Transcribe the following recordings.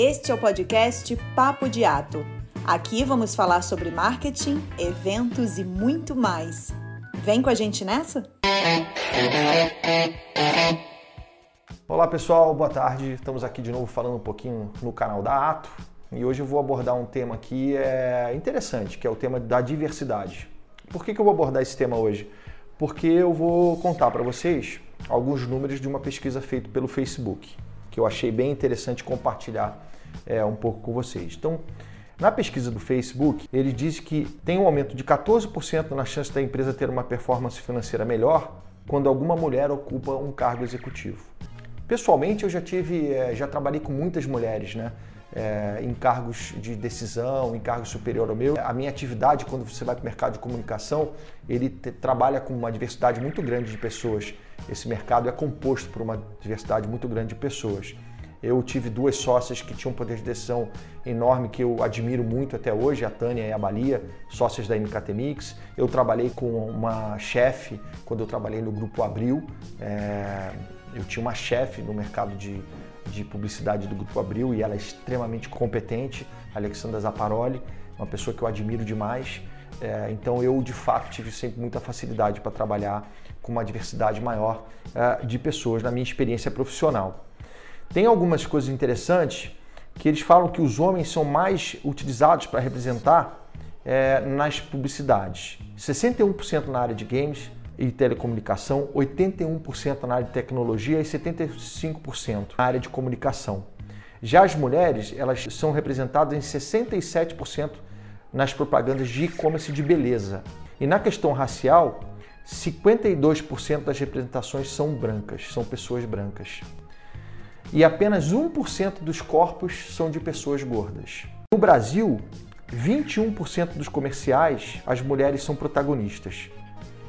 Este é o podcast Papo de Ato. Aqui vamos falar sobre marketing, eventos e muito mais. Vem com a gente nessa? Olá pessoal, boa tarde. Estamos aqui de novo falando um pouquinho no canal da Ato e hoje eu vou abordar um tema que é interessante, que é o tema da diversidade. Por que, que eu vou abordar esse tema hoje? Porque eu vou contar para vocês alguns números de uma pesquisa feita pelo Facebook, que eu achei bem interessante compartilhar é, um pouco com vocês. Então, na pesquisa do Facebook, ele diz que tem um aumento de 14% na chance da empresa ter uma performance financeira melhor quando alguma mulher ocupa um cargo executivo. Pessoalmente, eu já tive, é, já trabalhei com muitas mulheres, né? É, em cargos de decisão, em cargos superior ao meu. A minha atividade, quando você vai para o mercado de comunicação, ele te, trabalha com uma diversidade muito grande de pessoas. Esse mercado é composto por uma diversidade muito grande de pessoas. Eu tive duas sócias que tinham um poder de decisão enorme, que eu admiro muito até hoje, a Tânia e a Balia, sócias da MKT Mix. Eu trabalhei com uma chefe quando eu trabalhei no Grupo Abril. É, eu tinha uma chefe no mercado de, de publicidade do Grupo Abril e ela é extremamente competente, Alexandra Zaparoli, uma pessoa que eu admiro demais. É, então eu de fato tive sempre muita facilidade para trabalhar com uma diversidade maior é, de pessoas na minha experiência profissional. Tem algumas coisas interessantes que eles falam que os homens são mais utilizados para representar é, nas publicidades. 61% na área de games e telecomunicação, 81% na área de tecnologia e 75% na área de comunicação. Já as mulheres, elas são representadas em 67% nas propagandas de e-commerce de beleza. E na questão racial, 52% das representações são brancas, são pessoas brancas e apenas 1% dos corpos são de pessoas gordas. No Brasil, 21% dos comerciais as mulheres são protagonistas.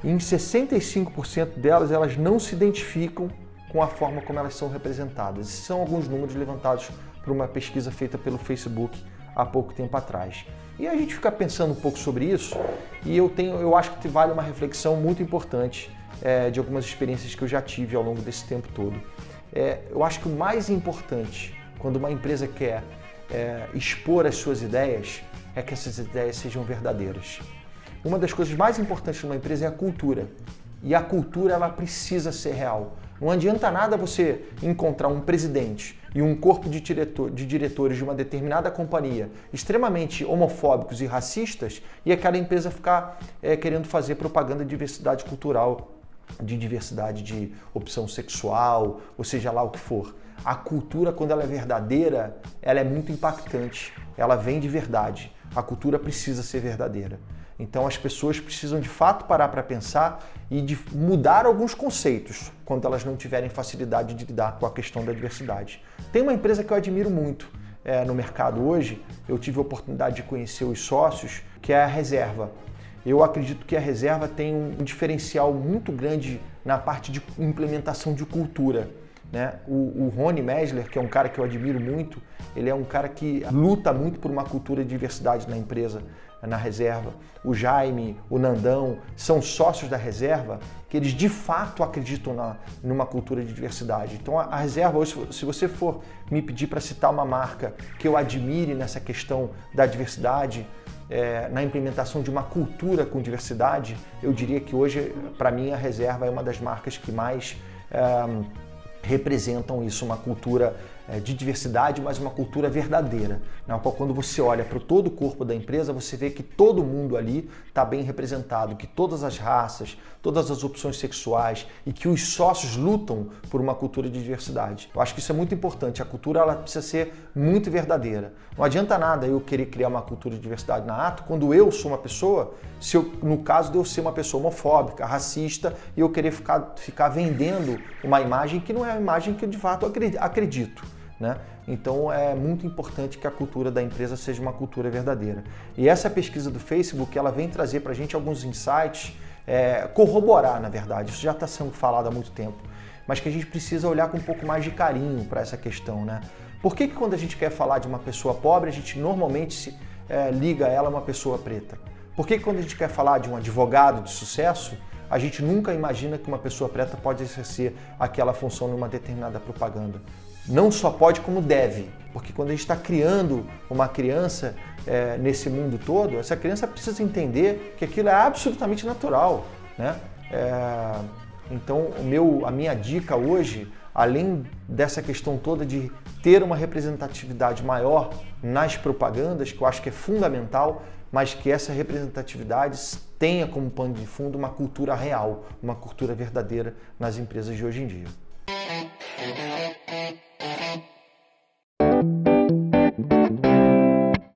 Em 65% delas elas não se identificam com a forma como elas são representadas. Esses são alguns números levantados por uma pesquisa feita pelo Facebook há pouco tempo atrás. E a gente fica pensando um pouco sobre isso e eu tenho, eu acho que vale uma reflexão muito importante é, de algumas experiências que eu já tive ao longo desse tempo todo. É, eu acho que o mais importante quando uma empresa quer é, expor as suas ideias é que essas ideias sejam verdadeiras. Uma das coisas mais importantes numa empresa é a cultura. E a cultura ela precisa ser real. Não adianta nada você encontrar um presidente e um corpo de, diretor, de diretores de uma determinada companhia extremamente homofóbicos e racistas e aquela empresa ficar é, querendo fazer propaganda de diversidade cultural de diversidade de opção sexual, ou seja lá o que for. A cultura, quando ela é verdadeira, ela é muito impactante. Ela vem de verdade. A cultura precisa ser verdadeira. Então as pessoas precisam de fato parar para pensar e de mudar alguns conceitos quando elas não tiverem facilidade de lidar com a questão da diversidade. Tem uma empresa que eu admiro muito é, no mercado hoje, eu tive a oportunidade de conhecer os sócios, que é a Reserva eu acredito que a reserva tem um diferencial muito grande na parte de implementação de cultura. Né? O, o Rony Mesler, que é um cara que eu admiro muito, ele é um cara que luta muito por uma cultura de diversidade na empresa, na reserva. O Jaime, o Nandão, são sócios da reserva que eles de fato acreditam na, numa cultura de diversidade. Então a, a reserva, hoje, se você for me pedir para citar uma marca que eu admire nessa questão da diversidade, é, na implementação de uma cultura com diversidade, eu diria que hoje, para mim, a Reserva é uma das marcas que mais é, representam isso, uma cultura de diversidade, mas uma cultura verdadeira, na qual quando você olha para todo o corpo da empresa, você vê que todo mundo ali está bem representado, que todas as raças, todas as opções sexuais e que os sócios lutam por uma cultura de diversidade. Eu acho que isso é muito importante. A cultura ela precisa ser muito verdadeira. Não adianta nada eu querer criar uma cultura de diversidade na ato quando eu sou uma pessoa, se eu, no caso de eu ser uma pessoa homofóbica, racista e eu querer ficar, ficar vendendo uma imagem que não é a imagem que eu de fato acredito. Né? Então é muito importante que a cultura da empresa seja uma cultura verdadeira. E essa pesquisa do Facebook ela vem trazer para a gente alguns insights, é, corroborar na verdade, isso já está sendo falado há muito tempo, mas que a gente precisa olhar com um pouco mais de carinho para essa questão. Né? Por que, que quando a gente quer falar de uma pessoa pobre, a gente normalmente se, é, liga ela a uma pessoa preta? Por que, que quando a gente quer falar de um advogado de sucesso, a gente nunca imagina que uma pessoa preta pode exercer aquela função numa determinada propaganda. Não só pode, como deve. Porque quando a gente está criando uma criança é, nesse mundo todo, essa criança precisa entender que aquilo é absolutamente natural. Né? É, então, o meu, a minha dica hoje, além dessa questão toda de ter uma representatividade maior nas propagandas, que eu acho que é fundamental, mas que essa representatividade tenha como pano de fundo uma cultura real, uma cultura verdadeira nas empresas de hoje em dia.